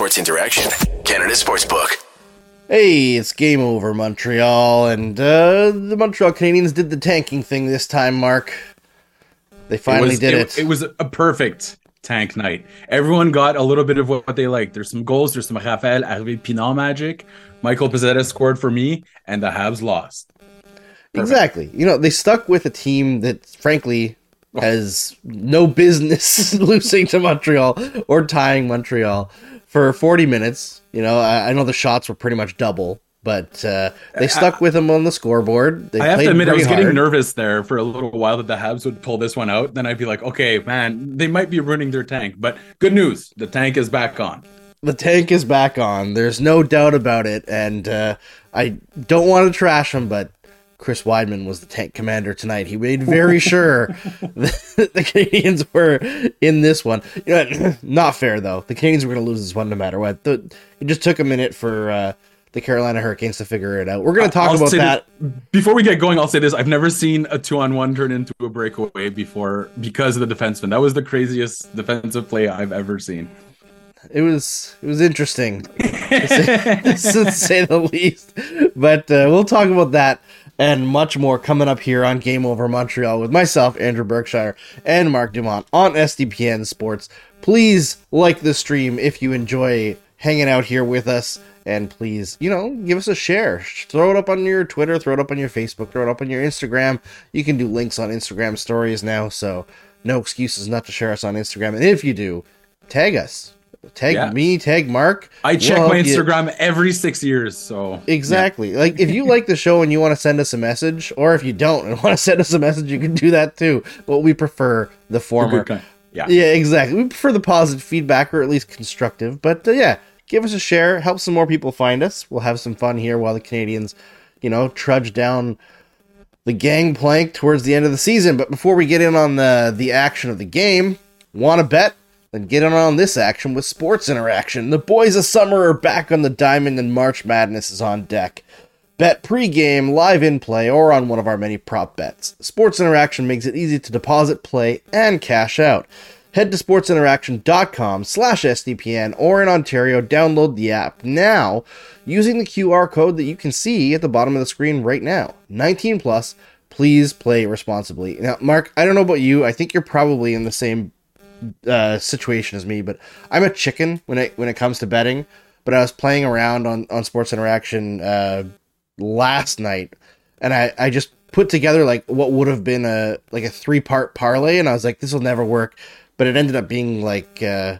Sports Interaction, Canada Sportsbook. Hey, it's game over, Montreal, and uh, the Montreal Canadiens did the tanking thing this time, Mark. They finally was, did it, it. It was a perfect tank night. Everyone got a little bit of what they liked. There's some goals. There's some Rafael Harvey Pinard magic. Michael Pezzetta scored for me, and the Habs lost. Perfect. Exactly. You know, they stuck with a team that, frankly, has no business losing to Montreal or tying Montreal for 40 minutes. You know, I, I know the shots were pretty much double, but uh, they stuck with them on the scoreboard. They I have to admit, I was hard. getting nervous there for a little while that the Habs would pull this one out. Then I'd be like, okay, man, they might be ruining their tank. But good news, the tank is back on. The tank is back on. There's no doubt about it. And uh, I don't want to trash them, but Chris Wideman was the tank commander tonight. He made very sure that the Canadiens were in this one. You know, not fair though. The Canadiens were going to lose this one no matter what. The, it just took a minute for uh, the Carolina Hurricanes to figure it out. We're going to talk I'll about that this, before we get going. I'll say this: I've never seen a two-on-one turn into a breakaway before because of the defenseman. That was the craziest defensive play I've ever seen. It was it was interesting, to, say, to say the least. But uh, we'll talk about that and much more coming up here on Game Over Montreal with myself, Andrew Berkshire, and Mark Dumont on SDPN Sports. Please like the stream if you enjoy hanging out here with us. And please, you know, give us a share. Throw it up on your Twitter, throw it up on your Facebook, throw it up on your Instagram. You can do links on Instagram stories now, so no excuses not to share us on Instagram. And if you do, tag us tag yeah. me, tag Mark. I check we'll my Instagram you. every six years, so exactly. Yeah. like if you like the show and you want to send us a message, or if you don't and want to send us a message, you can do that too. But we prefer the former. Yeah, yeah, exactly. We prefer the positive feedback or at least constructive. But uh, yeah, give us a share, help some more people find us. We'll have some fun here while the Canadiens, you know, trudge down the gangplank towards the end of the season. But before we get in on the the action of the game, want to bet? Then get in on this action with Sports Interaction. The boys of summer are back on the diamond and March Madness is on deck. Bet pregame, live in play, or on one of our many prop bets. Sports Interaction makes it easy to deposit, play, and cash out. Head to sportsinteraction.com slash SDPN or in Ontario, download the app now using the QR code that you can see at the bottom of the screen right now. 19 plus, please play responsibly. Now, Mark, I don't know about you. I think you're probably in the same uh, situation as me, but I'm a chicken when it when it comes to betting. But I was playing around on on Sports Interaction uh, last night, and I I just put together like what would have been a like a three part parlay, and I was like, this will never work. But it ended up being like uh,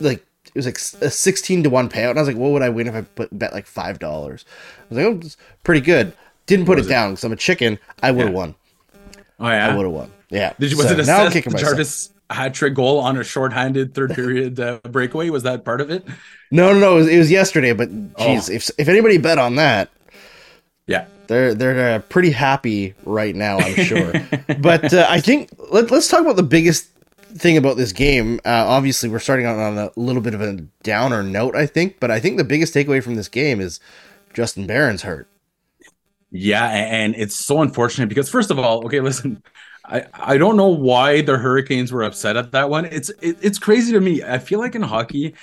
like it was like a sixteen to one payout, and I was like, what would I win if I put bet like five dollars? I was like, oh, it's pretty good. Didn't put it, it, down because I'm a chicken. I would have yeah. won. Oh yeah, I would have won. Yeah. Did you? Was so it a now Seth Jarvis hat trick goal on a shorthanded third period uh, breakaway? Was that part of it? No, no, no. It was, it was yesterday. But geez, oh. if if anybody bet on that, yeah, they're they're uh, pretty happy right now. I'm sure. but uh, I think let, let's talk about the biggest thing about this game. Uh, obviously, we're starting out on a little bit of a downer note, I think. But I think the biggest takeaway from this game is Justin Barron's hurt. Yeah, and it's so unfortunate because first of all, okay, listen, I, I don't know why the Hurricanes were upset at that one. It's it, it's crazy to me. I feel like in hockey,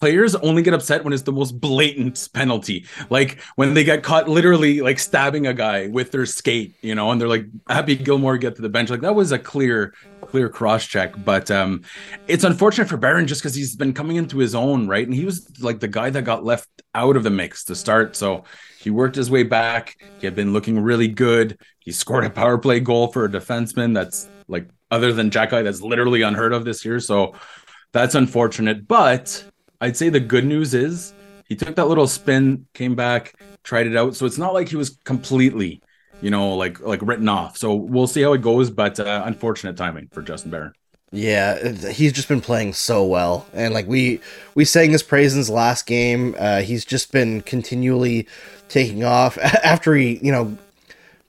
players only get upset when it's the most blatant penalty. Like when they get caught literally like stabbing a guy with their skate, you know, and they're like Happy Gilmore get to the bench. Like that was a clear clear cross check. But um it's unfortunate for Barron just because he's been coming into his own, right? And he was like the guy that got left out of the mix to start. So he worked his way back. He had been looking really good. He scored a power play goal for a defenseman that's like other than Jack that's literally unheard of this year. So that's unfortunate. But I'd say the good news is he took that little spin, came back, tried it out. So it's not like he was completely, you know, like like written off. So we'll see how it goes. But uh, unfortunate timing for Justin Barron. Yeah, he's just been playing so well, and like we we sang his praises last game. Uh, he's just been continually taking off after he, you know,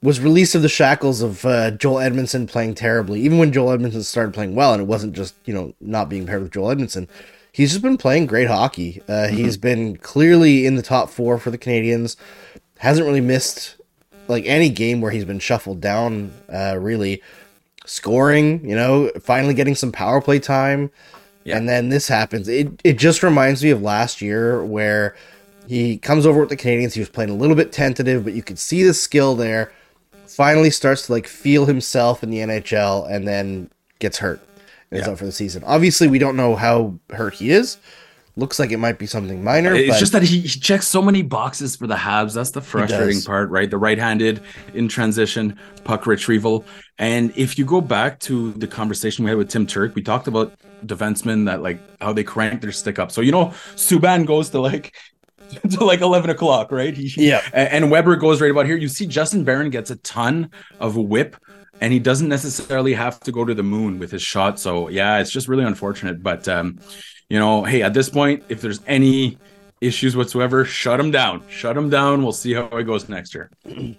was released of the shackles of uh, Joel Edmundson playing terribly. Even when Joel Edmundson started playing well, and it wasn't just you know not being paired with Joel Edmundson, he's just been playing great hockey. Uh, mm-hmm. He's been clearly in the top four for the Canadiens. Hasn't really missed like any game where he's been shuffled down. Uh, really scoring, you know, finally getting some power play time. Yeah. And then this happens. It it just reminds me of last year where he comes over with the Canadiens. He was playing a little bit tentative, but you could see the skill there. Finally starts to like feel himself in the NHL and then gets hurt and is out for the season. Obviously, we don't know how hurt he is. Looks like it might be something minor. It's but just that he, he checks so many boxes for the Habs. That's the frustrating part, right? The right-handed in transition, puck retrieval. And if you go back to the conversation we had with Tim Turk, we talked about defensemen that like how they crank their stick up. So you know, Subban goes to like to like eleven o'clock, right? He, Yeah. And Weber goes right about here. You see, Justin Barron gets a ton of whip, and he doesn't necessarily have to go to the moon with his shot. So yeah, it's just really unfortunate. But um, you know, hey, at this point, if there's any issues whatsoever, shut him down. Shut him down. We'll see how it goes next year.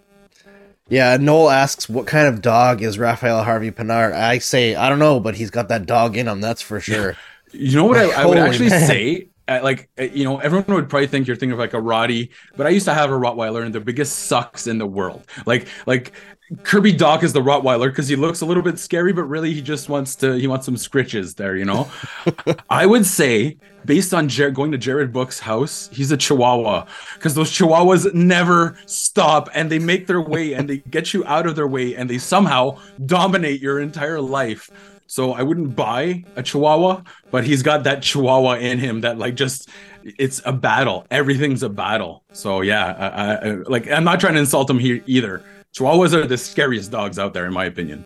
yeah, Noel asks what kind of dog is Rafael Harvey Pinard. I say I don't know, but he's got that dog in him. That's for sure. You know what I, I would actually man. say? Uh, like uh, you know, everyone would probably think you're thinking of like a Roddy, but I used to have a Rottweiler, and the biggest sucks in the world. Like like Kirby Dach is the Rottweiler because he looks a little bit scary, but really he just wants to he wants some scritches there. You know, I would say based on Jer- going to Jared Book's house, he's a Chihuahua because those Chihuahuas never stop and they make their way and they get you out of their way and they somehow dominate your entire life. So I wouldn't buy a Chihuahua, but he's got that Chihuahua in him that like just it's a battle. Everything's a battle. So yeah, I, I, I- like I'm not trying to insult him here either. Chihuahuas are the scariest dogs out there, in my opinion.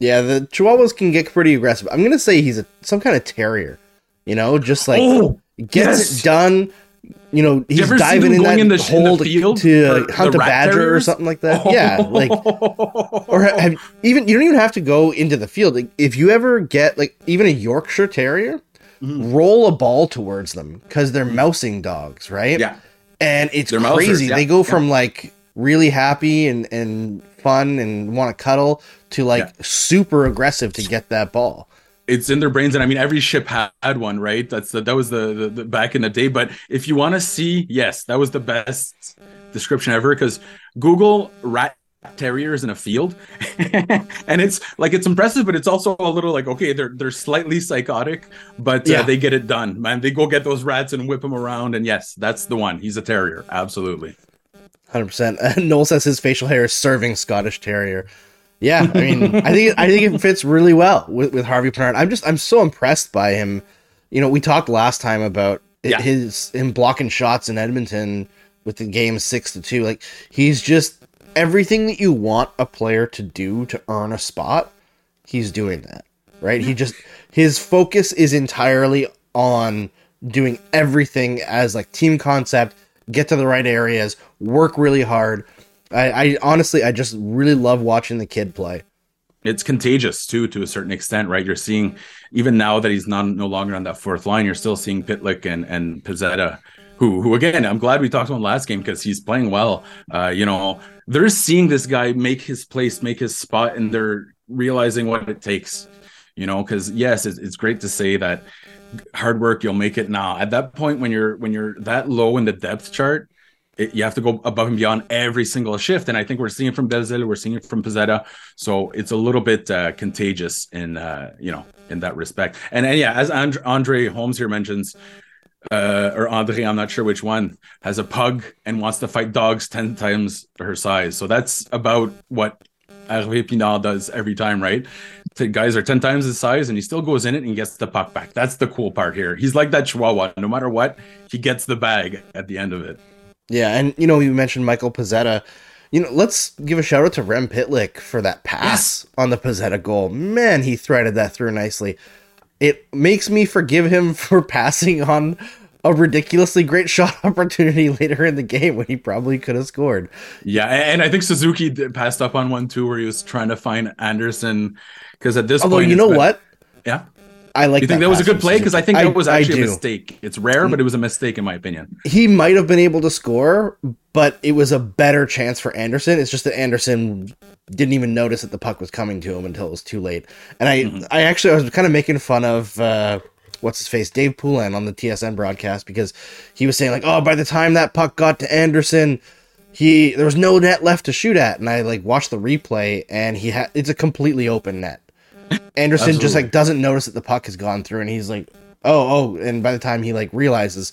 Yeah, the Chihuahuas can get pretty aggressive. I'm gonna say he's a some kind of terrier. You know, just like oh, gets yes! it done. You know, he's you diving in that in the- in the hole to- field to, uh, hunt the a badger or something like that. Yeah, like or have even you don't even have to go into the field. Like, if you ever get like even a Yorkshire Terrier, Mm-hmm. roll a ball towards them because they're mousing dogs, right? yeah, and it's They're mousers, crazy. yeah, they go yeah. from like really happy and and fun and want to cuddle to like Yeah. super aggressive to get that ball. it's in their brains, and I mean every ship had, had one, right? That's the, that was the, the, the back in the day. But if you want to see, yes, that was the best description ever because Google rat terriers in a field and it's like it's impressive but it's also a little like okay they're they're slightly psychotic but Yeah. uh, they get it done man they go get those rats and whip them around and yes that's the one he's a terrier absolutely Hundred percent. Noel says his facial hair is serving Scottish Terrier. Yeah, I mean, I think I think it fits really well with, with Harvey Pinard. I'm just I'm so impressed by him. You know, we talked last time about Yeah. his him blocking shots in Edmonton with the game six to two. Like he's just everything that you want a player to do to earn a spot. He's doing that, right? He just his focus is entirely on doing everything as like team concept, get to the right areas, work really hard. I, I honestly, I just really love watching the kid play. it's contagious too to a certain extent right you're seeing even now that he's not no longer on that fourth line you're still seeing pitlick and and pezzetta who who again i'm glad we talked about last game because he's playing well uh you know they're seeing this guy make his place make his spot and they're realizing what it takes you know because yes it's, it's great to say that hard work you'll make it. Now at that point when you're when you're that low in the depth chart it, you have to go above and beyond every single shift. And i think we're seeing it from Belzile, we're seeing it from pezzetta so it's a little bit uh, contagious in uh, you know in that respect. And, and yeah as andre, andre holmes here mentions uh, or andre i'm not sure which one has a pug and wants to fight dogs 10 times her size. So that's about what Harvey Pinard does every time, right? The guys are 10 times his size and he still goes in it and gets the puck back. That's the cool part here. He's like that Chihuahua. No matter what, he gets the bag at the end of it. Yeah, and you know, you mentioned Michael Pezzetta. You know, let's give a shout out to Rem Pitlick for that pass on the Pezzetta goal. Man, he threaded that through nicely. It makes me forgive him for passing on a ridiculously great shot opportunity later in the game when he probably could have scored. Yeah, and I think Suzuki did- passed up on one too where he was trying to find Anderson because at this Although point, you know been- what, Yeah, I like. you think that was a good play because I think that was actually a mistake. It's rare, but it was a mistake in my opinion. he might have been able to score, but it was a better chance for Anderson. It's just that Anderson didn't even notice that the puck was coming to him until it was too late. And I, Mm-hmm. I actually I was kind of making fun of uh, what's his face, Dave Poulin on the TSN broadcast because he was saying like, oh, by the time that puck got to Anderson. He there was no net left to shoot at, and I like watched the replay, and he had it's a completely open net. Anderson just like doesn't notice that the puck has gone through, and he's like, oh, oh, and by the time he like realizes,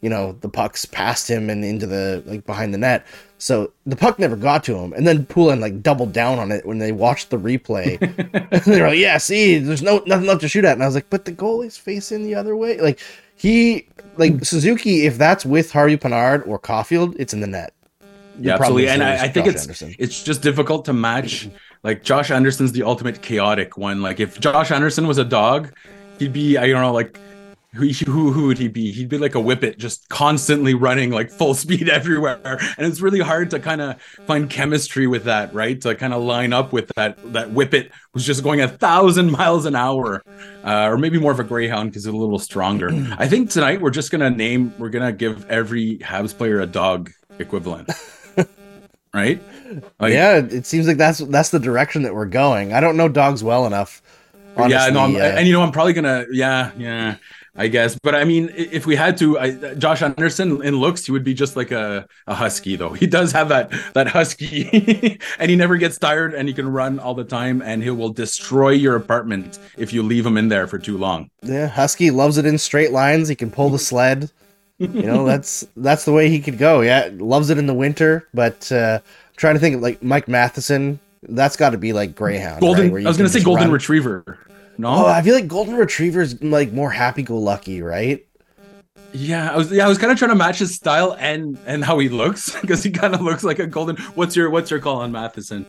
you know, the puck's past him and into the like behind the net. So the puck never got to him, and then Poulin like doubled down on it when they watched the replay. They're like, "Yeah, see, there's no nothing left to shoot at." And I was like, "But the goalie's facing the other way." Like he, like hmm. Suzuki, if that's with Harvey Pinard or Caulfield, it's in the net. The Yeah, absolutely. And I, I think it's Anderson. it's just difficult to match. Like Josh Anderson's the ultimate chaotic one. Like if Josh Anderson was a dog, he'd be I don't know like who who who would he be? He'd be like a whippet, just constantly running like full speed everywhere. And it's really hard to kind of find chemistry with that, right? To kind of line up with that that whippet who's just going a thousand miles an hour, uh, or maybe more of a greyhound because it's a little stronger. I think tonight we're just gonna name we're gonna give every Habs player a dog equivalent. right? Like, yeah, it seems like that's that's the direction that we're going. I don't know dogs well enough. Honestly, yeah, no, uh, and you know, I'm probably gonna, yeah, yeah, I guess. But I mean, if we had to, I, Josh Anderson in looks, he would be just like a, a husky, though. He does have that that husky, and he never gets tired, and he can run all the time, and he will destroy your apartment if you leave him in there for too long. yeah, Husky loves it in straight lines. He can pull the sled. You know, that's that's the way he could go. Yeah, loves it in the winter. But uh, trying to think of like Mike Matheson. That's got to be like Greyhound. Golden, right, I was gonna say golden run. retriever. No, Oh, I feel like golden retrievers like more happy-go-lucky, right? yeah, I was, yeah, I was kind of trying to match his style and and how he looks because he kind of looks like a golden. What's your what's your call on Matheson?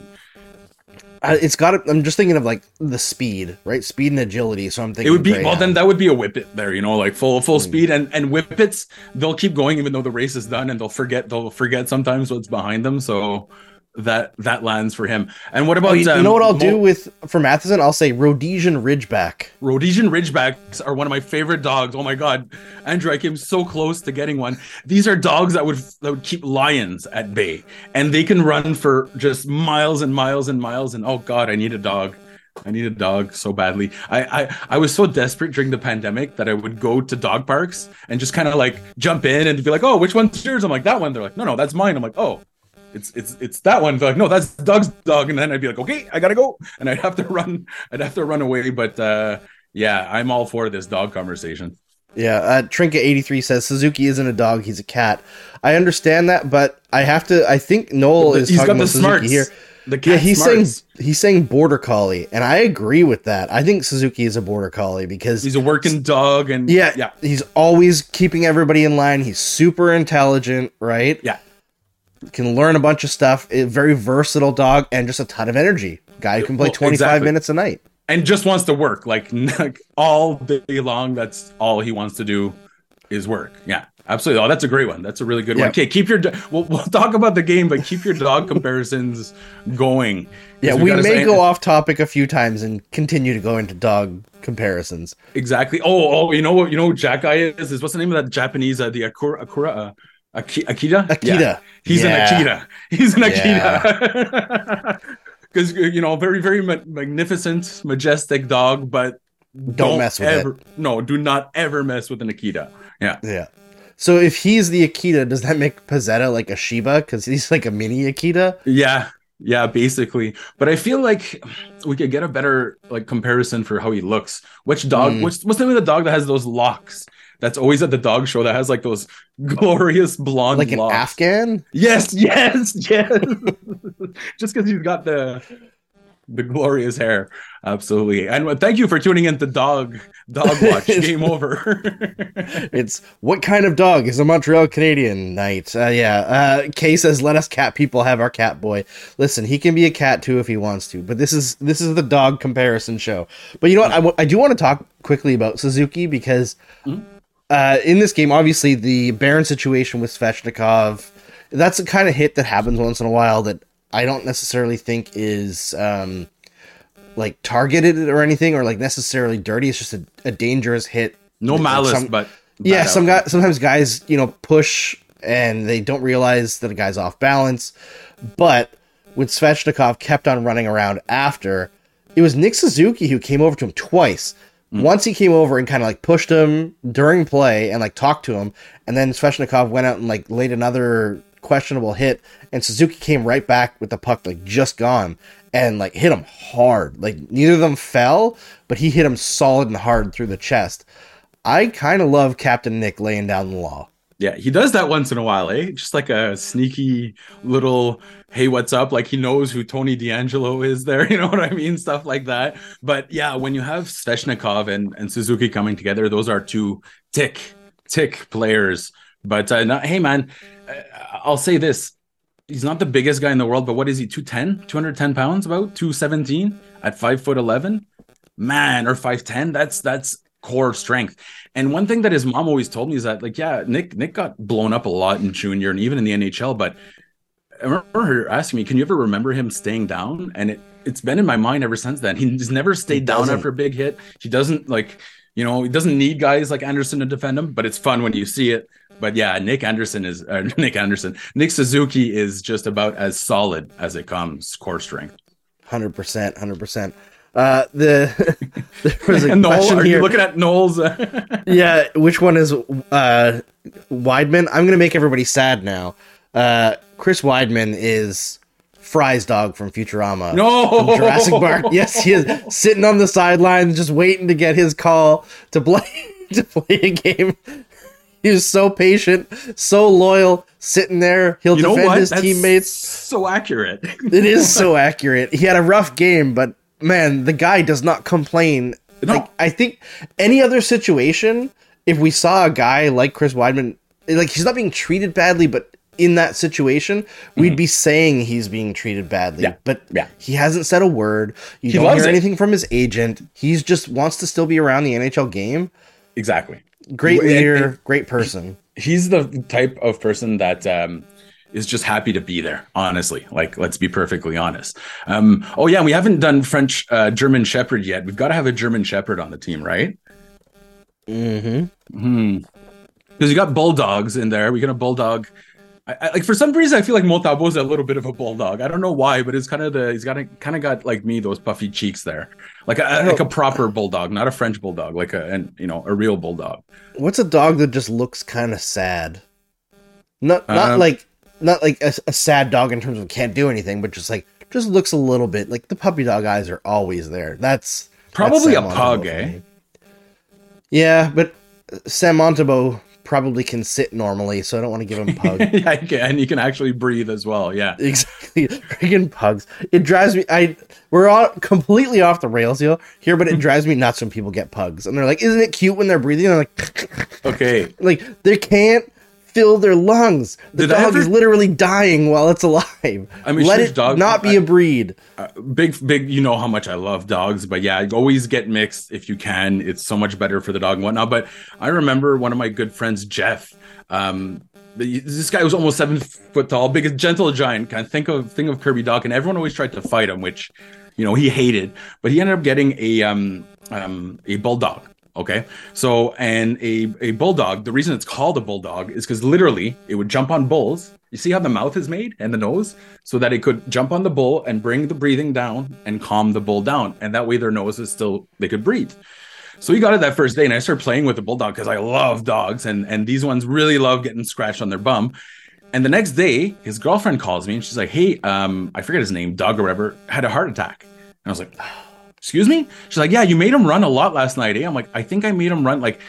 Uh, it's got. I'm just thinking of like the speed, right? Speed and agility. So I'm thinking It would be well then that would be a whippet there, you know, like full full speed and and whippets they'll keep going even though the race is done and they'll forget they'll forget sometimes what's behind them. So that that lands for him. And what about Oh, you, you um, know what I'll Mo- do with for Matheson? I'll say Rhodesian Ridgeback. Rhodesian Ridgebacks are one of my favorite dogs. Oh my god, Andrew, I came so close to getting one. These are dogs that would that would keep lions at bay, and they can run for just miles and miles and miles. And oh god, I need a dog. I need a dog so badly. I, I I was so desperate during the pandemic that I would go to dog parks and just kind of like jump in and be like, oh, which one's yours? I'm like that one. They're like, no, no, that's mine. I'm like, oh. It's it's it's that one. They're like, no, that's Doug's dog. And then I'd be like, okay, I gotta go. And I'd have to run, I'd have to run away. But uh yeah, I'm all for this dog conversation. Yeah, uh, Trinket83 says Suzuki isn't a dog, he's a cat. I understand that, but I have to. I think Noel is He's talking got about the Suzuki smarts. here. The cat Yeah, he's smarts. saying he's saying border collie, and I agree with that. I think Suzuki is a border collie because he's a working dog, and yeah, yeah, he's always keeping everybody in line. He's super intelligent, right? yeah. Can learn a bunch of stuff. A very versatile dog, and just a ton of energy. Guy who can play Well, 25 exactly. minutes a night. and just wants to work like all day long. That's all he wants to do is work. Yeah, absolutely. Oh, that's a great one. That's a really good Yeah. one. Okay, keep your. do- We'll, we'll talk about the game, but keep your dog comparisons going. Yeah, we gotta may say- go off topic a few times and continue to go into dog comparisons. exactly. Oh, oh, you know what? You know who Xhekaj is? Is what's the name of that Japanese? Uh, the Akura, Akura, uh, Aki- Akita. Akita. Yeah. He's Yeah. an Akita. He's an Akita. Because you know, very, very ma- magnificent, majestic dog, but Don't mess with ever, No, do not ever mess with an Akita. Yeah, Yeah. So if he's the Akita, does that make Pezzetta like a Shiba? Because he's like a mini Akita. yeah, yeah. Basically, but I feel like we could get a better like comparison for how he looks. Which dog? Mm. Which what's the name of the dog that has those locks? That's always at the dog show. That has like those glorious blonde, Like an locks. Afghan? Yes, yes, yes. Just because he's got the the glorious hair, absolutely. And uh, thank you for tuning in to Dog Dog Watch. Game over. It's what kind of dog is a Montreal Canadien night? Uh, yeah. Uh, Kay says, "Let us cat people have our cat boy." Listen, he can be a cat too if he wants to, but this is this is the dog comparison show. But you know what? I, w- I do want to talk quickly about Suzuki because uh, in this game, obviously, the Barron situation with Svechnikov, that's a kind of hit that happens once in a while that I don't necessarily think is um, like targeted or anything or like necessarily dirty. It's just a, a dangerous hit. no Like, malice, some- but yeah, some guy sometimes guys, you know, push and they don't realize that a guy's off balance. But when Svechnikov kept on running around after, it was Nick Suzuki who came over to him twice. Mm. Once he came over and kind of like pushed him during play and like talked to him, and then Svechnikov went out and like laid another questionable hit, and Suzuki came right back with the puck like just gone and like hit him hard. Like neither of them fell, but he hit him solid and hard through the chest. I kind of love Captain Nick laying down the law. Yeah, he does that once in a while, eh? Just like a sneaky little, hey, what's up? Like he knows who Tony DeAngelo is there, you know what I mean? Stuff like that. But yeah, when you have Svechnikov and, and Suzuki coming together, those are two tick, tick players. But uh, not, hey, man, uh, I'll say this. He's not the biggest guy in the world, but what is he? 210, 210 pounds, about 217 at five foot 11? Man, or 5'10? That's, that's core strength. And one thing that his mom always told me is that, like, yeah, Nick Nick got blown up a lot in junior and even in the NHL, but I remember her asking me, "Can you ever remember him staying down?" And it it's been in my mind ever since then. He's never stayed down after a big hit. He doesn't like, you know, he doesn't need guys like Anderson to defend him, but it's fun when you see it. But yeah, Nick Anderson is uh, Nick Anderson. Nick Suzuki is just about as solid as it comes core strength. Hundred percent, hundred percent. Uh, the there was a Noel, question are here. you looking at Noel's? yeah, which one is uh, Wideman? I'm gonna make everybody sad now. Uh, Chris Wideman is Fry's dog from Futurama. no, from Jurassic Park. Yes, he is sitting on the sideline, just waiting to get his call to play to play a game. He was so patient, so loyal, sitting there. He'll You defend his That's teammates. So accurate. It is so accurate. He had a rough game, but man, the guy does not complain. No. Like I think any other situation, if we saw a guy like Chris Wideman, like he's not being treated badly, but in that situation, we'd be saying he's being treated badly. Mm-hmm. Yeah. But Yeah. he hasn't said a word. You He don't hear it. anything from his agent. He's just wants to still be around the NHL game. exactly. Great leader, great person. he's the type of person that um, is just happy to be there. Honestly, like let's be perfectly honest. Um, oh yeah, we haven't done French uh, German Shepherd yet. We've got to have a German Shepherd on the team, right? Mm-hmm. Hmm. Because you got bulldogs in there. We got a bulldog. I, I, like for some reason, I feel like Montembeault's a little bit of a bulldog. I don't know why, but it's kind of the he's got kind of got like me those puffy cheeks there, like a like a proper bulldog, not a French bulldog, like a and you know a real bulldog. What's a dog that just looks kind of sad? Not not Um, like not like a, a sad dog in terms of can't do anything, but just like just looks a little bit like the puppy dog eyes are always there. That's Probably that's a pug, eh? Yeah, but Sam Montembeault probably can sit normally, so I don't want to give him pug. yeah, can, and you can actually breathe as well. Yeah. exactly, freaking pugs. It drives me. I we're all completely off the rails here, here, but it drives me nuts when people get pugs, and they're like, "Isn't it cute when they're breathing?" And I'm like. Okay. like they can't fill their lungs. The Did dog ever- is literally dying while it's alive. I mean, let it dog- not be I- a breed. Uh, big, big. You know how much I love dogs, but yeah, always get mixed if you can. It's so much better for the dog and whatnot. But I remember one of my good friends, Jeff. Um, this guy was almost seven foot tall, big, gentle giant. Kind of think of think of Kirby Dach, and everyone always tried to fight him, which you know he hated. But he ended up getting a um um a bulldog. Okay, so and a a bulldog. The reason it's called a bulldog is because literally it would jump on bulls. You see how the mouth is made and the nose, so that it could jump on the bull and bring the breathing down and calm the bull down, and that way their nose is still they could breathe. So we got it that first day, and I started playing with the bulldog because I love dogs, and and these ones really love getting scratched on their bum. And the next day, his girlfriend calls me and she's like, "Hey, um, I forget his name, Doug or whatever, had a heart attack." And I was like, "Excuse me?" She's like, "Yeah, you made him run a lot last night." Eh? I'm like, "I think I made him run like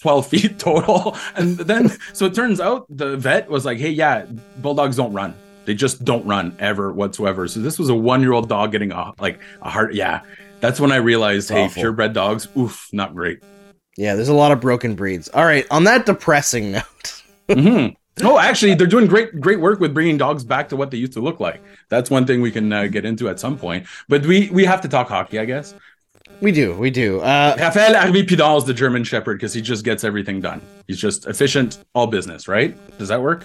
12 feet total." And then, so it turns out the vet was like, "Hey, yeah, bulldogs don't run. They just don't run ever whatsoever." So this was a one-year-old dog getting a like a heart. Yeah, that's when I realized, hey, Awful. purebred dogs, oof, not great. Yeah, there's a lot of broken breeds. All right, on that depressing note, hmm Oh, actually, they're doing great, great work with bringing dogs back to what they used to look like. That's one thing we can uh, get into at some point. But we we have to talk hockey, I guess. we do, we do. Uh, Rafael Harvey Pinard is the German Shepherd because he just gets everything done. He's just efficient, all business, right? Does that work?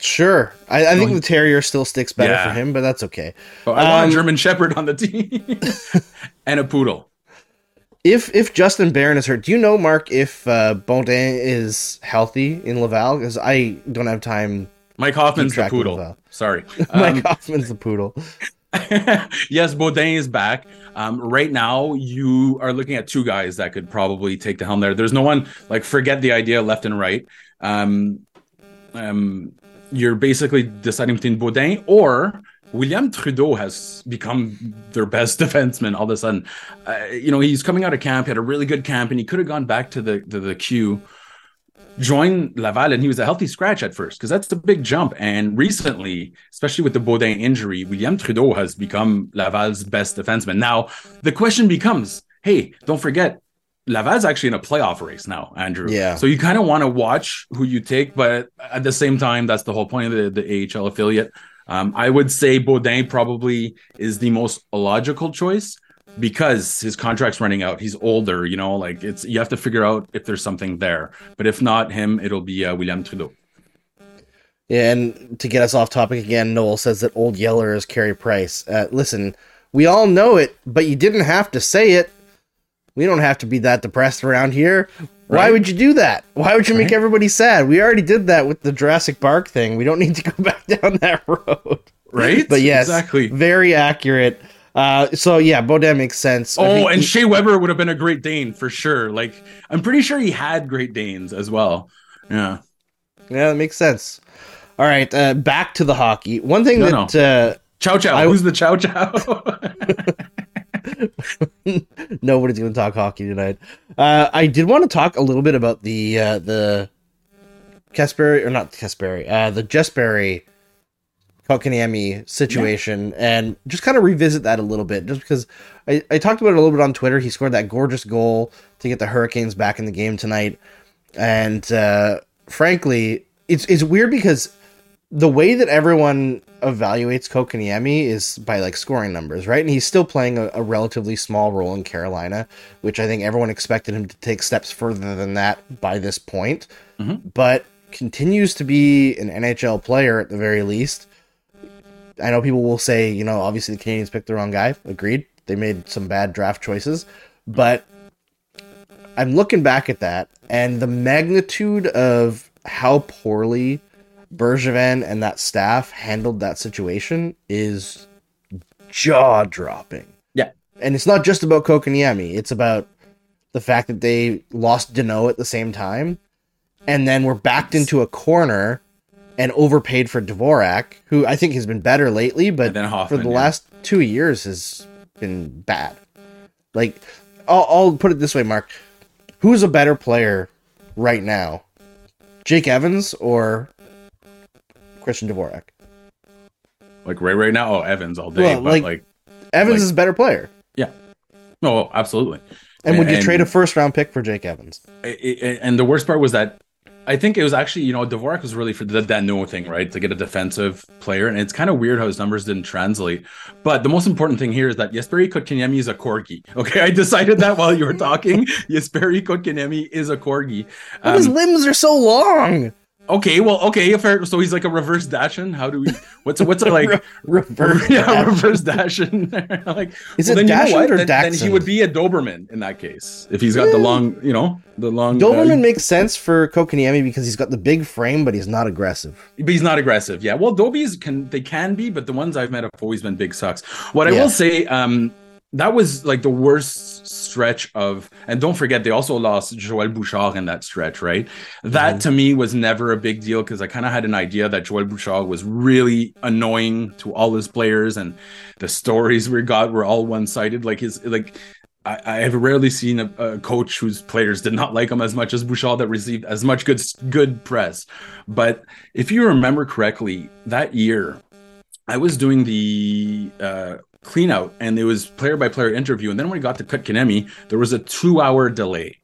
sure, I, I think the terrier still sticks better Yeah. for him, but that's okay. Oh, I want Um, a German Shepherd on the team and a poodle. If if Justin Barron is hurt, do you know, Mark, if uh, Baudin is healthy in Laval? Because I don't have time. Mike Hoffman's the poodle. Sorry. Mike Um, Hoffman's the poodle. yes, Baudin is back. Um, right now, you are looking at two guys that could probably take the helm there. There's no one like forget the idea left and right. Um, um, you're basically deciding between Baudin or William Trudeau has become their best defenseman all of a sudden. Uh, you know, he's coming out of camp, he had a really good camp, and he could have gone back to the to the queue, join Laval, and he was a healthy scratch at first because that's a big jump. And recently, especially with the Baudin injury, William Trudeau has become Laval's best defenseman. Now, the question becomes, hey, don't forget. Laval's actually in a playoff race now, Andrew. Yeah. So you kind of want to watch who you take, but at the same time, that's the whole point of the, the AHL affiliate. Um, I would say Baudin probably is the most logical choice because his contract's running out. He's older, you know, like it's you have to figure out if there's something there. But if not him, it'll be uh, William Trudeau. Yeah, and to get us off topic again, Noel says that Old Yeller is Carey Price. Uh, listen, we all know it, but you didn't have to say it. We don't have to be that depressed around here. Why would you do that? Why would you make Right. everybody sad? We already did that with the Jurassic Park thing. We don't need to go back down that road. Right? But yes, Exactly. very accurate. Uh, so yeah, Baudin makes sense. Oh, and he- Shea Weber would have been a great Dane for sure. Like I'm pretty sure he had great Danes as well. Yeah. yeah, that makes sense. All right, uh, back to the hockey. One thing No, that uh, Chow Chow. I- Who's the Chow Chow? Nobody's going to talk hockey tonight. Uh, I did want to talk a little bit about the uh, the Kasperi or not Kasperi, uh, the Jesperi Kotkaniemi situation, and just kind of revisit that a little bit, just because I, I talked about it a little bit on Twitter. He scored that gorgeous goal to get the Hurricanes back in the game tonight, and uh, frankly, it's it's weird because the way that everyone evaluates Kotkaniemi is by like scoring numbers, right? And he's still playing a, a relatively small role in Carolina, which I think everyone expected him to take steps further than that by this point. Mhm. But continues to be an NHL player at the very least. I know people will say, you know, obviously the Canadiens picked the wrong guy. Agreed. They made some bad draft choices, but I'm looking back at that and the magnitude of how poorly Bergevin and that staff handled that situation is jaw dropping. Yeah. And it's not just about Kotkaniemi, it's about the fact that they lost Danault at the same time and then were backed into a corner and overpaid for Dvorak, who I think has been better lately, but then for the yeah. last two years has been bad. Like, I'll, I'll put it this way, Mark. Who's a better player right now? Jake Evans or Christian Dvorak? like right right now, oh Evans all day. Well, but like- like, Evans Like- is a better player. Yeah. No, absolutely. And would you And- trade a first round pick for Jake Evans? And the worst part was that I think it was actually, you know, Dvorak was really for the Danault thing, right? To get a defensive player. And it's kind of weird how his numbers didn't translate. But the most important thing here is that Jesperi Kotkaniemi is a corgi. Okay. I decided that while you were talking. Jesperi Kotkaniemi is a corgi. But his Um, limbs are so long. Okay. Well, okay. Fair. So he's like a reverse dachshund. How do we, what's, what's it like? Reverse. yeah, reverse dachshund. like, Is well, it then you know or Then, then he would be a Doberman in that case. If he's got the long, you know, the long. uh, Doberman makes sense for Kotkaniemi because he's got the big frame, but he's not aggressive. But he's not aggressive. Yeah. Well, Dobies can they can be, but the ones I've met have always been big sucks. What I Yeah. will say, um, that was like the worst stretch of, and don't forget they also lost Joël Bouchard in that stretch, right? That Mm-hmm. to me was never a big deal because I kind of had an idea that Joël Bouchard was really annoying to all his players, and the stories we got were all one sided. Like his like. I, I have rarely seen a, a coach whose players did not like him as much as Bouchard that received as much good good press. But if you remember correctly, that year I was doing the uh, clean out and it was player by player interview. And then when we got to Kotkaniemi, there was a two hour delay.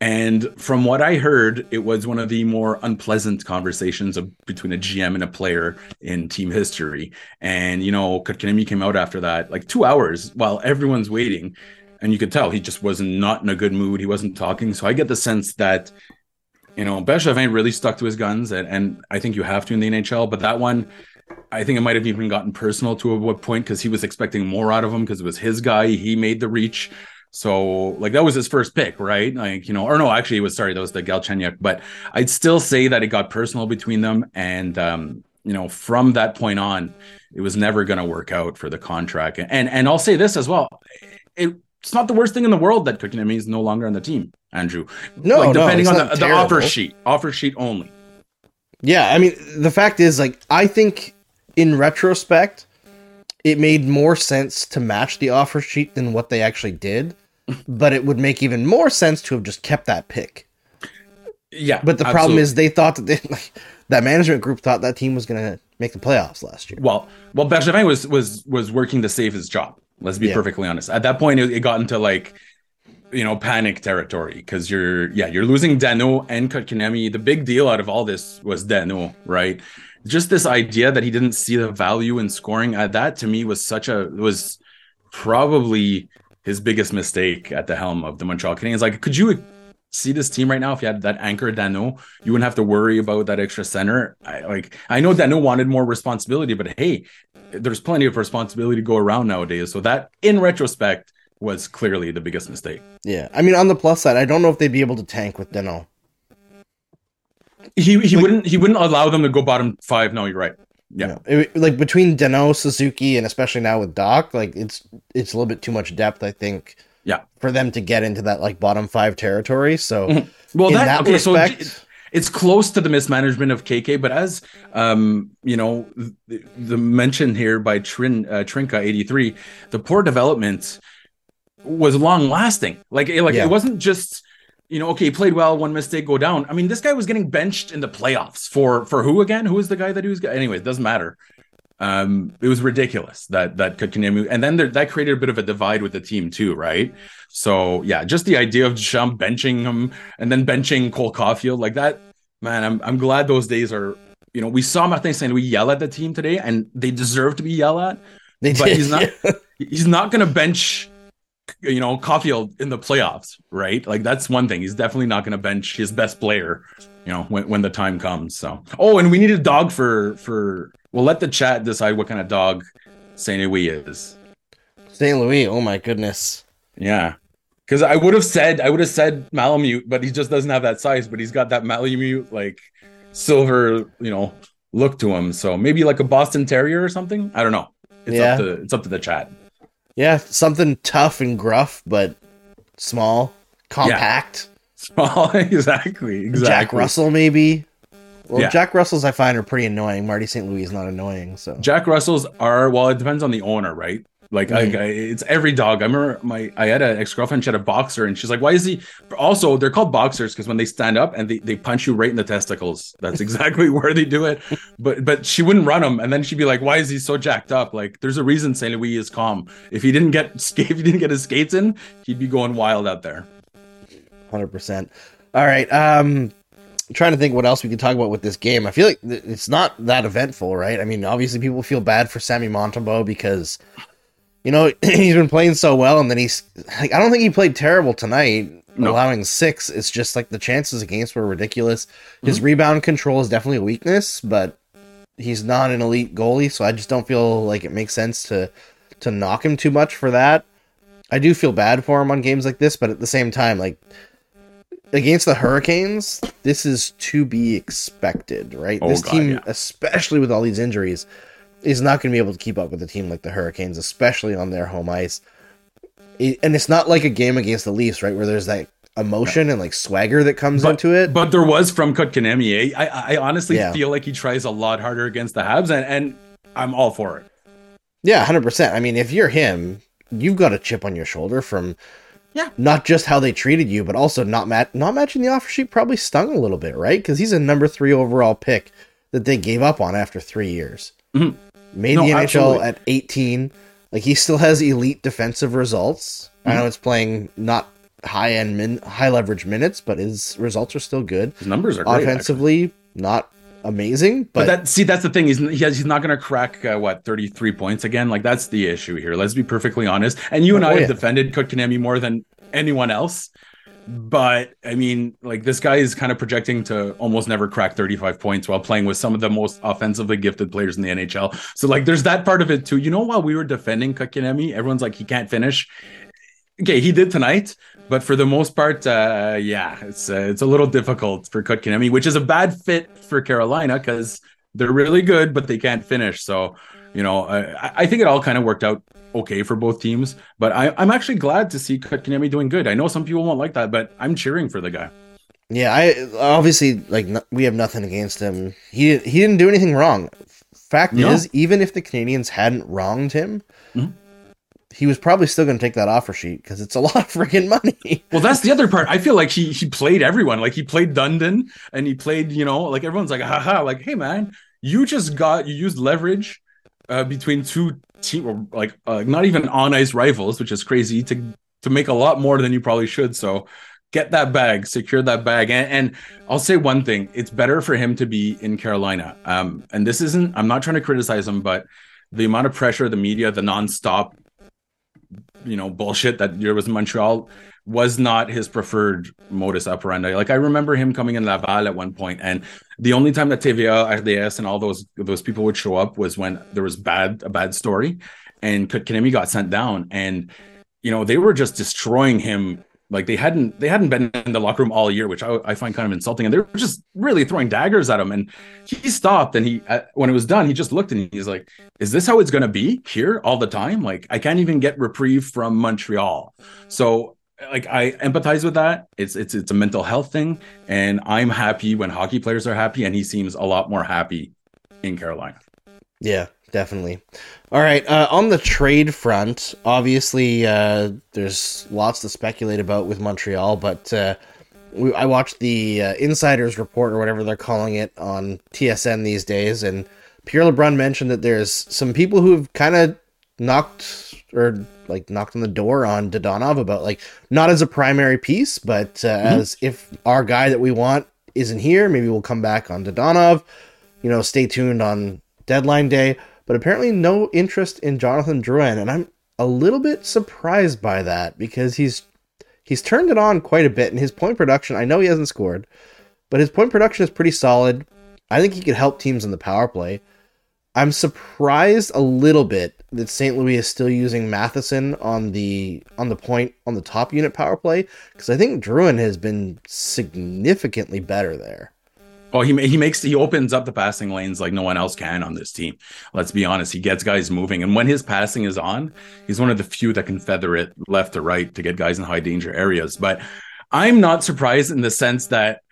And from what I heard, it was one of the more unpleasant conversations of, between a GM and a player in team history. And, you know, Kotkaniemi came out after that, like two hours while everyone's waiting. And you could tell he just was not in a good mood. He wasn't talking. So I get the sense that, you know, Bergevin really stuck to his guns. And, and I think you have to in the NHL. But that one, I think it might have even gotten personal to a point because he was expecting more out of him because it was his guy. He made the reach. So, like, that was his first pick, right? Like, you know, or no, actually, it was sorry, that was the Galchenyuk. But I'd still say that it got personal between them. And, um, you know, from that point on, it was never going to work out for the contract. And and I'll say this as well. It, it's not the worst thing in the world that Kotkaniemi is no longer on the team, Andrew. No, like, no, depending it's on the, the offer sheet, offer sheet only. Yeah, I mean, the fact is, like, I think in retrospect, it made more sense to match the offer sheet than what they actually did. but it would make even more sense to have just kept that pick. Yeah, But the problem is they thought that they, like, that management group thought that team was going to make the playoffs last year. well, well, Bergevin was was was working to save his job. Let's be Yeah. perfectly honest. At that point, it, it got into like you know panic territory because you're yeah you're losing Danault and Kotkaniemi. The big deal out of all this was Danault, right? Just this idea that he didn't see the value in scoring at that to me was such a was probably his biggest mistake at the helm of the Montreal Canadiens. Like, could you see this team right now if you had that anchor Danault? You wouldn't have to worry about that extra center. I like I know Danault wanted more responsibility, but hey, there's plenty of responsibility to go around nowadays. So that in retrospect was clearly the biggest mistake. Yeah. I mean, on the plus side, I don't know if they'd be able to tank with Danault. He he Like- wouldn't he wouldn't allow them to go bottom five. No, you're right. Yeah. Know, it- like between Danault, Suzuki, and especially now with Dach, like it's it's a little bit too much depth, I think. Yeah. For them to get into that like bottom five territory. So Mhm. Well, in that, that, okay, so respect, it- it's close to the mismanagement of KK, but as um, you know, the, the mention here by Trin uh, Trinka eighty three, the poor development was long lasting. Like, it- like Yeah. it wasn't just you know, okay, he played well, one mistake, go down. I mean, this guy was getting benched in the playoffs for for who again? Who was the guy that he was? Anyway, it doesn't matter. Um, it was ridiculous that that Kotkaniemi, and then there, that created a bit of a divide with the team too, right? So yeah, just the idea of Deschamps benching him and then benching Cole Caulfield like that, man. I'm I'm glad those days are. You know, we saw Martin Saint Louis yell at the team today, and they deserve to be yelled at. they but did. he's not- He's not going to bench, you know, Caulfield in the playoffs, right? Like that's one thing. He's definitely not going to bench his best player, you know, when when the time comes. So, oh, and we need a dog for for. We'll let the chat decide what kind of dog Saint Louis is. St. Louis. Oh my goodness. Yeah. Because I would have said I would have said Malamute, but he just doesn't have that size. But he's got that Malamute like silver, you know, look to him. So maybe like a Boston Terrier or something. I don't know. It's Yeah. up to it's up to the chat. Yeah, something tough and gruff, but small, compact. Small, exactly, exactly. Jack Russell, maybe. Well, Yeah. Jack Russells I find are pretty annoying. Marty St. Louis is not annoying, so Jack Russells are well. It depends on the owner, right? Like I, Mhm. I, it's every dog. I remember my I had an ex girlfriend. She had a boxer, and she's like, "Why is he?" Also, they're called boxers because when they stand up and they, they punch you right in the testicles. That's exactly where they do it. But but she wouldn't run him, and then she'd be like, "Why is he so jacked up?" Like there's a reason Saint Louis is calm. If he didn't get if he didn't get his skates in, he'd be going wild out there. hundred percent. All right. Um, I'm trying to think what else we could talk about with this game. I feel like th- it's not that eventful, right? I mean, obviously people feel bad for Sammy Montembeault because you know he's been playing so well, and then he's like, I don't think he played terrible tonight. No. Allowing six, it's just like the chances against were ridiculous. His mm-hmm. rebound control is definitely a weakness, but he's not an elite goalie, so I just don't feel like it makes sense to to knock him too much for that. I do feel bad for him on games like this, but at the same time, like against the Hurricanes, this is to be expected, right? Oh, this God, team, yeah. especially with all these injuries, is not going to be able to keep up with a team like the Hurricanes, especially on their home ice. It- and it's not like a game against the Leafs, right, where there's that emotion and like swagger that comes But- into it. But there was from Kotkaniemi. eh? I I honestly Yeah. feel like he tries a lot harder against the Habs, and and I'm all for it. Yeah, hundred percent. I mean, if you're him, you've got a chip on your shoulder from Yeah. not just how they treated you, but also not mat- not matching the offer sheet probably stung a little bit, right? Because he's a number three overall pick that they gave up on after three years. Mhm. Made No, the NHL absolutely. at eighteen. Like he still has elite defensive results. I Mm-hmm. know it's playing not high end min high leverage minutes, but his results are still good. His numbers are great, actually. Offensively, not amazing, But but, that see, that's the thing. He's he has, he's not going to crack uh, what thirty three points again. Like that's the issue here. Let's be perfectly honest. And you and Oh, I yeah. have defended Kotkaniemi more than anyone else. But I mean, like this guy is kind of projecting to almost never crack 35 points while playing with some of the most offensively gifted players in the NHL. So like there's that part of it too. You know, while we were defending Kotkaniemi, everyone's like he can't finish. Okay, he did tonight, but for the most part, uh, yeah, it's uh, it's a little difficult for Kotkaniemi, which is a bad fit for Carolina because they're really good, but they can't finish. So, you know, I, I think it all kind of worked out okay for both teams. But I, I'm actually glad to see Kotkaniemi doing good. I know some people won't like that, but I'm cheering for the guy. Yeah, I obviously like no, we have nothing against him. He he didn't do anything wrong. fact No. is, even if the Canadiens hadn't wronged him, Mhm. he was probably still going to take that offer sheet because it's a lot of freaking money. Well, that's the other part. I feel like he he played everyone. Like he played Dundon and he played, you know, like everyone's like, haha, like, hey man, you just got you used leverage uh, between two team like uh, not even on ice rivals, which is crazy to to make a lot more than you probably should. So get that bag, secure that bag. And, and I'll say one thing: it's better for him to be in Carolina. Um, and this isn't. I'm not trying to criticize him, but the amount of pressure, the media, the nonstop you know bullshit that there was Montreal was not his preferred modus operandi. Like I remember him coming in Laval at one point, and the only time that TVA, RDS, and all those those people would show up was when there was bad a bad story, and Kotkaniemi got sent down, and you know they were just destroying him. Like they hadn't they hadn't been in the locker room all year, which I, I find kind of insulting, and they were just really throwing daggers at him. And he stopped, and he uh, when it was done, he just looked and he's like, "Is this how it's going to be here all the time? Like I can't even get reprieve from Montreal." So like I empathize with that. It's it's it's a mental health thing, and I'm happy when hockey players are happy, and he seems a lot more happy in Carolina. Yeah, definitely. All right, uh, on the trade front, obviously uh, there's lots to speculate about with Montreal, but uh, we, I watched the uh, Insiders Report or whatever they're calling it on TSN these days, and Pierre LeBrun mentioned that there's some people who've kind of knocked or like knocked on the door on Dadonov about like not as a primary piece, but uh, as if our guy that we want isn't here, maybe we'll come back on Dadonov. You know, stay tuned on deadline day. But apparently, no interest in Jonathan Drouin, and I'm a little bit surprised by that because he's he's turned it on quite a bit, and his point production. I know he hasn't scored, but his point production is pretty solid. I think he could help teams in the power play. I'm surprised a little bit that St. Louis is still using Matheson on the on the point on the top unit power play because I think Drouin has been significantly better there. Oh, he he makes he opens up the passing lanes like no one else can on this team. Let's be honest, he gets guys moving, and when his passing is on, he's one of the few that can feather it left to right to get guys in high danger areas. But I'm not surprised in the sense that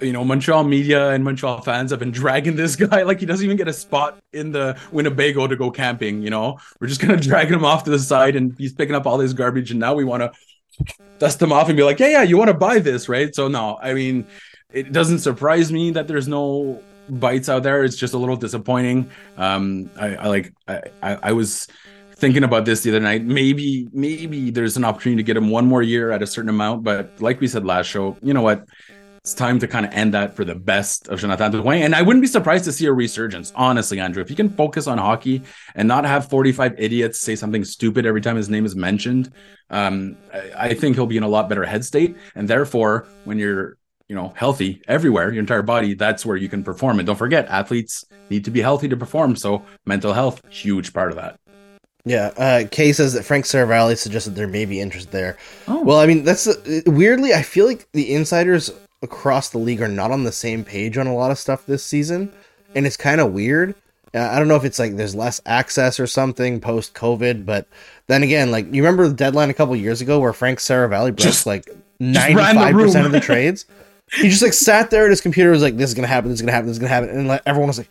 you know Montreal media and Montreal fans have been dragging this guy like he doesn't even get a spot in the Winnebago to go camping. You know, we're just gonna drag him off to the side, and he's picking up all this garbage, and now we want to dust him off and be like, yeah, yeah, you want to buy this, right? So no, I mean it doesn't surprise me that there's no bites out there. It's just a little disappointing. Um, I, I like I, I, was thinking about this the other night. Maybe maybe there's an opportunity to get him one more year at a certain amount, but like we said last show, you know what? It's time to kind of end that for the best of Jonathan Drouin. And I wouldn't be surprised to see a resurgence, honestly, Andrew. If you can focus on hockey and not have 45 idiots say something stupid every time his name is mentioned, um, I think he'll be in a lot better head state. And therefore, when you're you know healthy everywhere your entire body that's where you can perform and don't forget athletes need to be healthy to perform so mental health huge part of that Yeah, uh, Kay says that Frank Seravalli suggested there may be interest there. Oh. Well, I mean, that's uh, weirdly, I feel like the insiders across the league are not on the same page on a lot of stuff this season, and it's kind of weird. Uh, I don't know if it's like there's less access or something post COVID, but then again, like you remember the deadline a couple years ago where Frank Seravalli broke Just- like ninety five percent of the trades. He just like sat there at his computer, was like, "This is gonna happen. This is gonna happen. This is gonna happen," and like, everyone was like,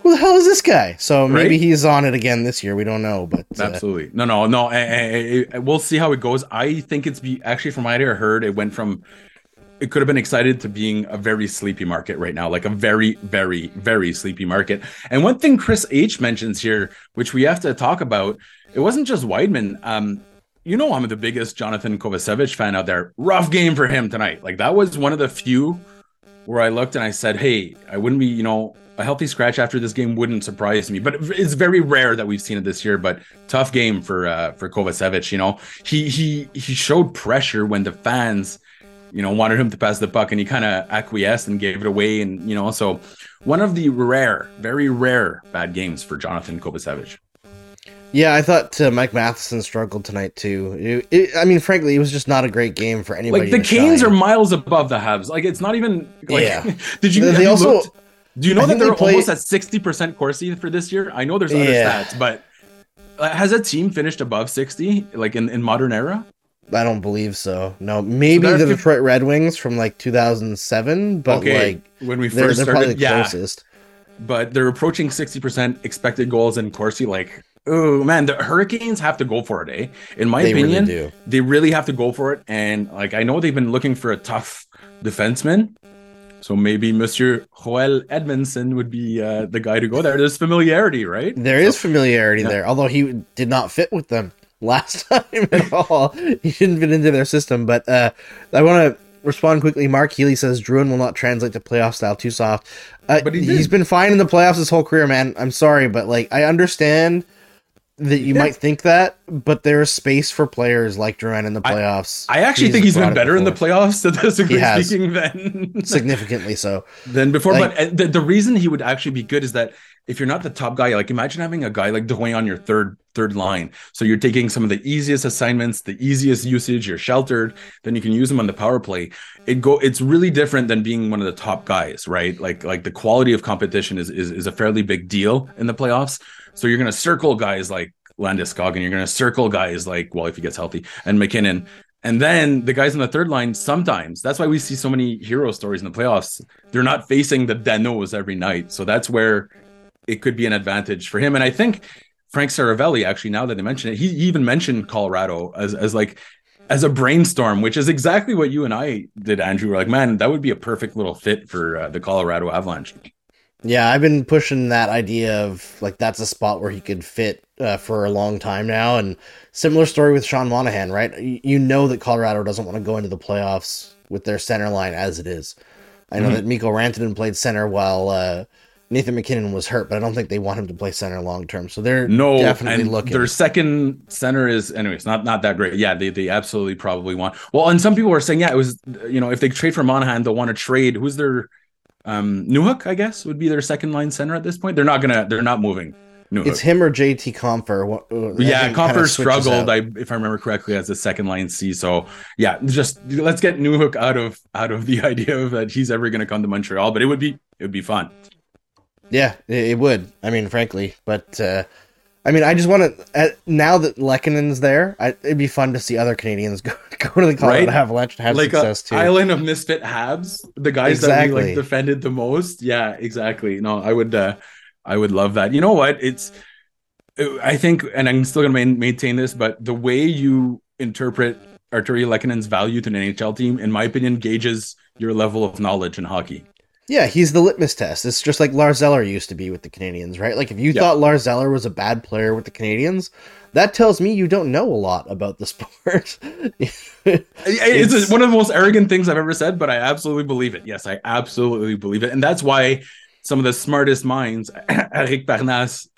"Who the hell is this guy?" So maybe Right? he's on it again this year. We don't know, but uh, absolutely no no no eh, eh, eh, we'll see how it goes i think it's be actually from what i heard it went from it could have been excited to being a very sleepy market right now, like a very, very, very sleepy market. And one thing Chris H mentions here, which we have to talk about, it wasn't just Wideman. Um, you know, I'm the biggest Jonathan Kovacevic fan out there. Rough game for him tonight. Like that was one of the few where I looked and I said, "Hey, I wouldn't be, you know, a healthy scratch after this game wouldn't surprise me." But it's very rare that we've seen it this year. But tough game for uh, for Kovacevic. You know, he he he showed pressure when the fans you know, wanted him to pass the puck and he kind of acquiesced and gave it away. And, you know, so one of the rare, very rare bad games for Jonathan Kovacevic. Yeah, I thought uh, Mike Matheson struggled tonight too. It- it- I mean, frankly, it was just not a great game for anybody. Like the Canes shine. are miles above the Habs. Like it's not even like Yeah. did you, They you also- do you know I that think they they're play- almost at 60% Corsi for this year? I know there's other Yeah. stats, but uh, has a team finished above 60 like in, in modern era? I don't believe so. No, maybe they're the Detroit Red Wings from like 2007, but okay. like when we they're, first they're probably started, the yeah. closest. but they're approaching 60% expected goals in Corsi. Like, oh man, the Hurricanes have to go for it, eh? In my They really opinion, do. they really have to go for it. And like, I know they've been looking for a tough defenseman. So maybe Monsieur Joel Edmundson would be uh, the guy to go there. There's familiarity, right? There is familiarity Yeah. there, although he did not fit with them last time at all. he didn't fit into their system. But uh, I want to respond quickly. Mark Healy says Drouin will not translate to playoff style too soft. Uh, But he he's did. been fine in the playoffs his whole career, man. I'm sorry, but like I understand that you Yeah. might think that, but there is space for players like Drouin in the playoffs. I actually think he's been better in the playoffs, has. speaking, than significantly so. than before. Like- but uh, the, the reason he would actually be good is that if you're not the top guy, like imagine having a guy like Drouin on your third third line. So you're taking some of the easiest assignments, the easiest usage. You're sheltered. Then you can use them on the power play. It go. It's really different than being one of the top guys, right? Like like the quality of competition is is, is a fairly big deal in the playoffs. So you're gonna circle guys like Landeskog, and you're gonna circle guys like well, if he gets healthy, and MacKinnon. And then the guys on the third line, sometimes that's why we see so many hero stories in the playoffs. They're not facing the Danos every night. So that's where it could be an advantage for him. And I think Frank Seravalli, actually, now that they mention it, he, he even mentioned Colorado as, as like as a brainstorm, which is exactly what you and I did, Andrew. We're like, man, that would be a perfect little fit for uh, the Colorado Avalanche. Yeah, I've been pushing that idea of like that's a spot where he could fit uh, for a long time now. And similar story with Sean Monahan, right? You know that Colorado doesn't want to go into the playoffs with their center line as it is. I know Mhm. that Mikko Rantanen played center while uh, Nathan MacKinnon was hurt, but I don't think they want him to play center long term. So they're No, definitely looking. Their second center is, anyways, not not that great. Yeah, they they absolutely probably want. Well, and some people are saying, yeah, it was, you know, if they trade for Monahan, they'll want to trade. Who's their um Newhook? I guess would be their second line center at this point. They're not gonna, they're not moving. Newhook. It's him or JT Compher. What- uh, yeah, Compher struggled. I, if I remember correctly, as a second line C. So yeah, just let's get Newhook out of out of the idea of that he's ever going to come to Montreal. But it would be it would be fun. Yeah, it would. I mean, frankly, but uh, I mean, I just want to uh, now that Lehkonen's there, I, it'd be fun to see other Canadiens go go to the Colorado Right? Avalanche and have like success a too. island of misfit Habs, the guys that we like defended the most. Yeah, exactly. No, I would uh I would love that. You know what? It's I think, and I'm still going to maintain this, but the way you interpret Artturi Lehkonen's value to an NHL team, in my opinion, gauges your level of knowledge in hockey. Yeah, he's the litmus test. It's just like Lars Eller used to be with the Canadiens, right? Like if you Yeah. thought Lars Eller was a bad player with the Canadiens, that tells me you don't know a lot about the sport. It's, It's- one of the most arrogant things I've ever said, but I absolutely believe it. Yes, I absolutely believe it. And that's why some of the smartest minds, Eric Parnas,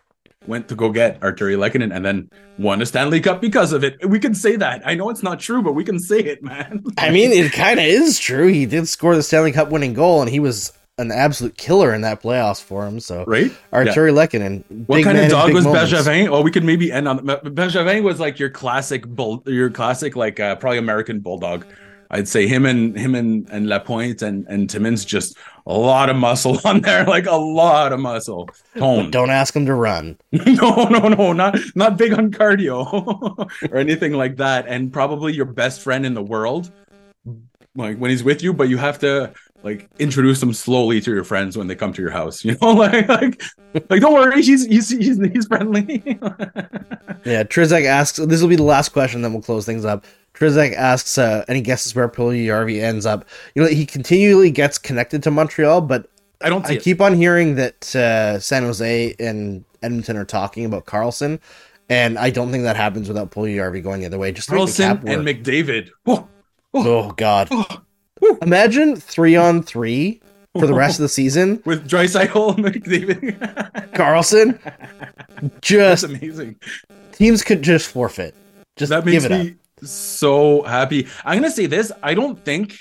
went to go get Artturi Lehkonen and then won a Stanley Cup because of it. We can say that. I know it's not true, but we can say it, man. I mean, it kind of is true. He did score the Stanley Cup winning goal, and he was an absolute killer in that playoffs for him. So right? Artturi Lehkonen, What kind of dog was moments. Bergevin? Oh, we could maybe end on Bergevin was like your classic bull, your classic like uh, probably American bulldog. I'd say him and him and and Lapointe and and Timmins just a lot of muscle on there, like a lot of muscle. Tone. Don't ask him to run. no, no, no, not not big on cardio or anything like that. And probably your best friend in the world, like when he's with you, but you have to like introduce them slowly to your friends when they come to your house. You know, like like like don't worry, he's he's he's, he's friendly. Yeah, Trizek asks. This will be the last question, then we'll close things up. Trizek asks, uh, any guesses where Puljujärvi ends up? You know, he continually gets connected to Montreal, but I don't see I it. keep on hearing that uh, San Jose and Edmonton are talking about Karlsson, and I don't think that happens without Puljujärvi going the other way. Just to make Karlsson and work. McDavid. Oh, oh God! oh, Imagine three on three for the rest of the season. with Draisaitl and McDavid. Karlsson, That's just amazing. teams could just forfeit. Just that give makes it up. me so happy. I'm gonna say this: I don't think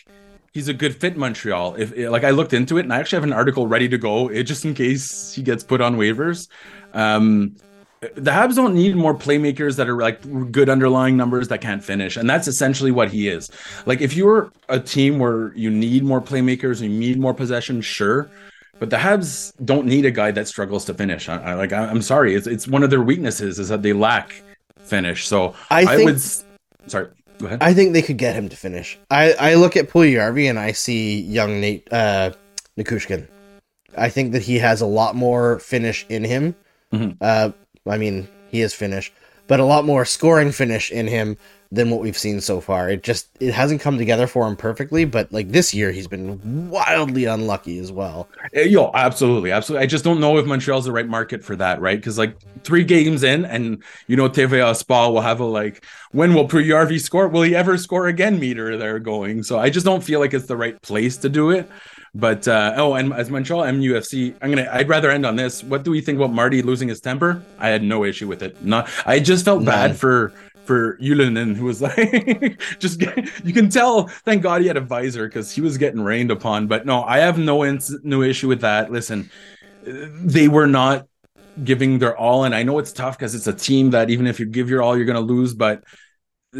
he's a good fit in Montreal. If like I looked into it, and I actually have an article ready to go, it, just in case he gets put on waivers. Um, the Habs don't need more playmakers that are like good underlying numbers that can't finish, and that's essentially what he is. Like if you're a team where you need more playmakers, you need more possession, sure. But the Habs don't need a guy that struggles to finish. I, I like. I, I'm sorry. It's it's one of their weaknesses is that they lack finish. So I I, think would. Sorry, go ahead. I think they could get him to finish. I, I look at Puljujärvi and I see young Nate uh, Nichushkin. I think that he has a lot more finish in him. Mhm. Uh, I mean, he is Finnish, but a lot more scoring finish in him than what we've seen so far. It just it hasn't come together for him perfectly, but like this year he's been wildly unlucky as well. Uh, Yo, absolutely, absolutely. I just don't know if Montreal's the right market for that, right? Because like three games in, and you know TVA Spa will have a like, when will Puljujärvi score? Will he ever score again? Meter they're going. So I just don't feel like it's the right place to do it. But uh, oh, and as Montreal MUFC, I'm gonna. I'd rather end on this. What do we think about Marty losing his temper? I had no issue with it. Not. I just felt bad for for Ylönen, who was like, just get, you can tell. Thank God he had a visor because he was getting rained upon. But no, I have no ins- no issue with that. Listen, they were not giving their all, and I know it's tough because it's a team that even if you give your all, you're gonna lose. But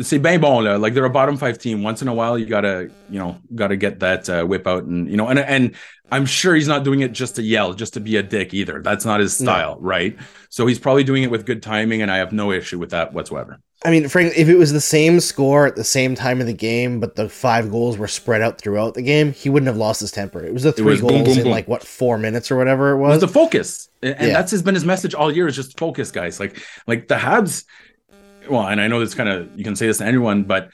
c'est bien bon là. Like they're a bottom five team. Once in a while, you gotta you know gotta get that uh, whip out, and you know, and and I'm sure he's not doing it just to yell, just to be a dick either. That's not his No. style, right? So he's probably doing it with good timing, and I have no issue with that whatsoever. I mean, Frank, if it was the same score at the same time of the game, but the five goals were spread out throughout the game, he wouldn't have lost his temper. It was the three was goals boom, in boom. like what four minutes or whatever it It was. was the focus, and and Yeah. that's has been his message all year. Is just focus, guys. Like like the Habs. Well, and I know this kind of you can say this to anyone, but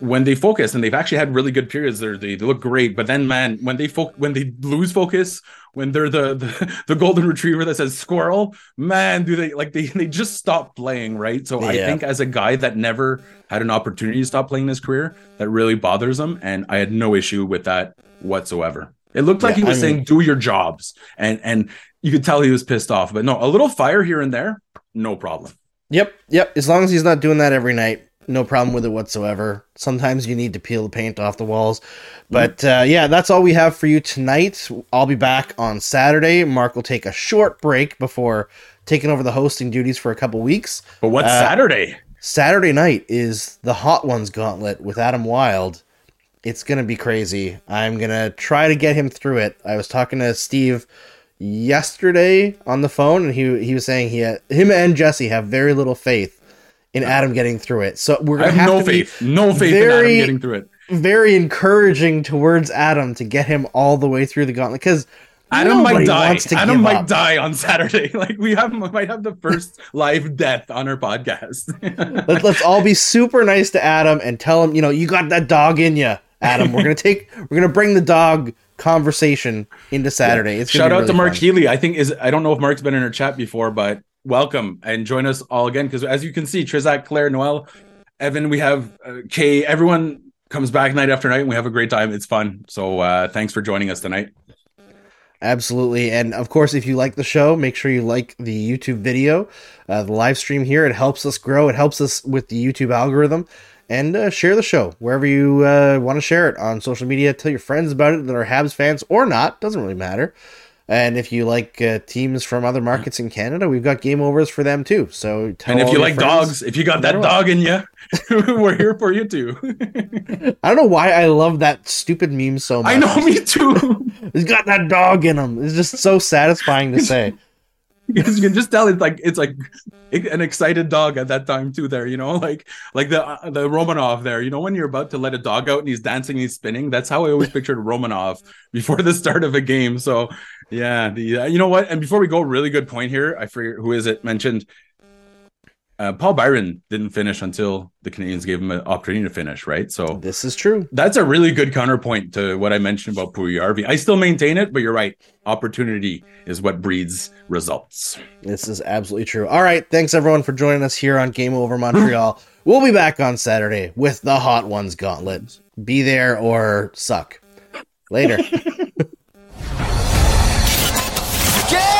when they focus and they've actually had really good periods, they're, they they look great. But then, man, when they fo- when they lose focus, when they're the, the the golden retriever that says squirrel, man, do they like they they just stop playing, right? So I think as a guy that never had an opportunity to stop playing in his career, that really bothers him, and I had no issue with that whatsoever. It looked like Yeah, he was I mean- saying, "Do your jobs," and and you could tell he was pissed off. But no, a little fire here and there, no problem. Yep, yep. As long as he's not doing that every night, no problem with it whatsoever. Sometimes you need to peel the paint off the walls. But uh, yeah, that's all we have for you tonight. I'll be back on Saturday. Mark will take a short break before taking over the hosting duties for a couple weeks. But what's Uh, Saturday? Saturday night is the Hot Ones Gauntlet with Adam Wild. It's going to be crazy. I'm going to try to get him through it. I was talking to Steve yesterday on the phone and he he was saying he had, him and Jesse have very little faith in uh, Adam getting through it. So we're going to have have no faith, no faith in Adam very- getting through it. very encouraging towards Adam to get him all the way through the gauntlet cuz Adam might die. Adam might up. die on Saturday. Like we have might have the first live death on our podcast. Let, let's all be super nice to Adam and tell him, you know, you got that dog in you, Adam. We're gonna take, we're gonna bring the dog conversation into Saturday. It's Shout out really to Mark fun. Healy. I think is I don't know if Mark's been in our chat before, but welcome and join us all again because as you can see, Trizak, Claire, Noel, Evan, we have uh, Kay. Everyone comes back night after night, and we have a great time. It's fun. So uh, thanks for joining us tonight. Absolutely, and of course, if you like the show, make sure you like the YouTube video, uh, the live stream here. It helps us grow. It helps us with the YouTube algorithm. And uh, share the show wherever you uh, want to share it on social media. Tell your friends about it that are Habs fans or not. Doesn't really matter. And if you like uh, teams from other markets in Canada, we've got game overs for them too. So tell and if you like friends- dogs, if you got that dog in you, we're here for you too. I don't know why I love that stupid meme so much. I know, me too. He's got that dog in him. It's just so satisfying to say. Because you can just tell it's like it's like an excited dog at that time too there you know? Like like the uh, the romanov there you know when you're about to let a dog out and he's dancing he's spinning that's how i always pictured romanov before the start of a game. So yeah the uh, you know what? And before we go really good point here. I forget who is it mentioned uh, Paul Byron didn't finish until the Canadiens gave him an opportunity to finish, right? So This is true. that's a really good counterpoint to what I mentioned about Puljujärvi. I still maintain it, but you're right. Opportunity is what breeds results. This is absolutely true. All right. Thanks everyone for joining us here on Game Over Montreal. we'll be back on Saturday with the Hot Ones Gauntlet. Be there or suck. Later. Game over!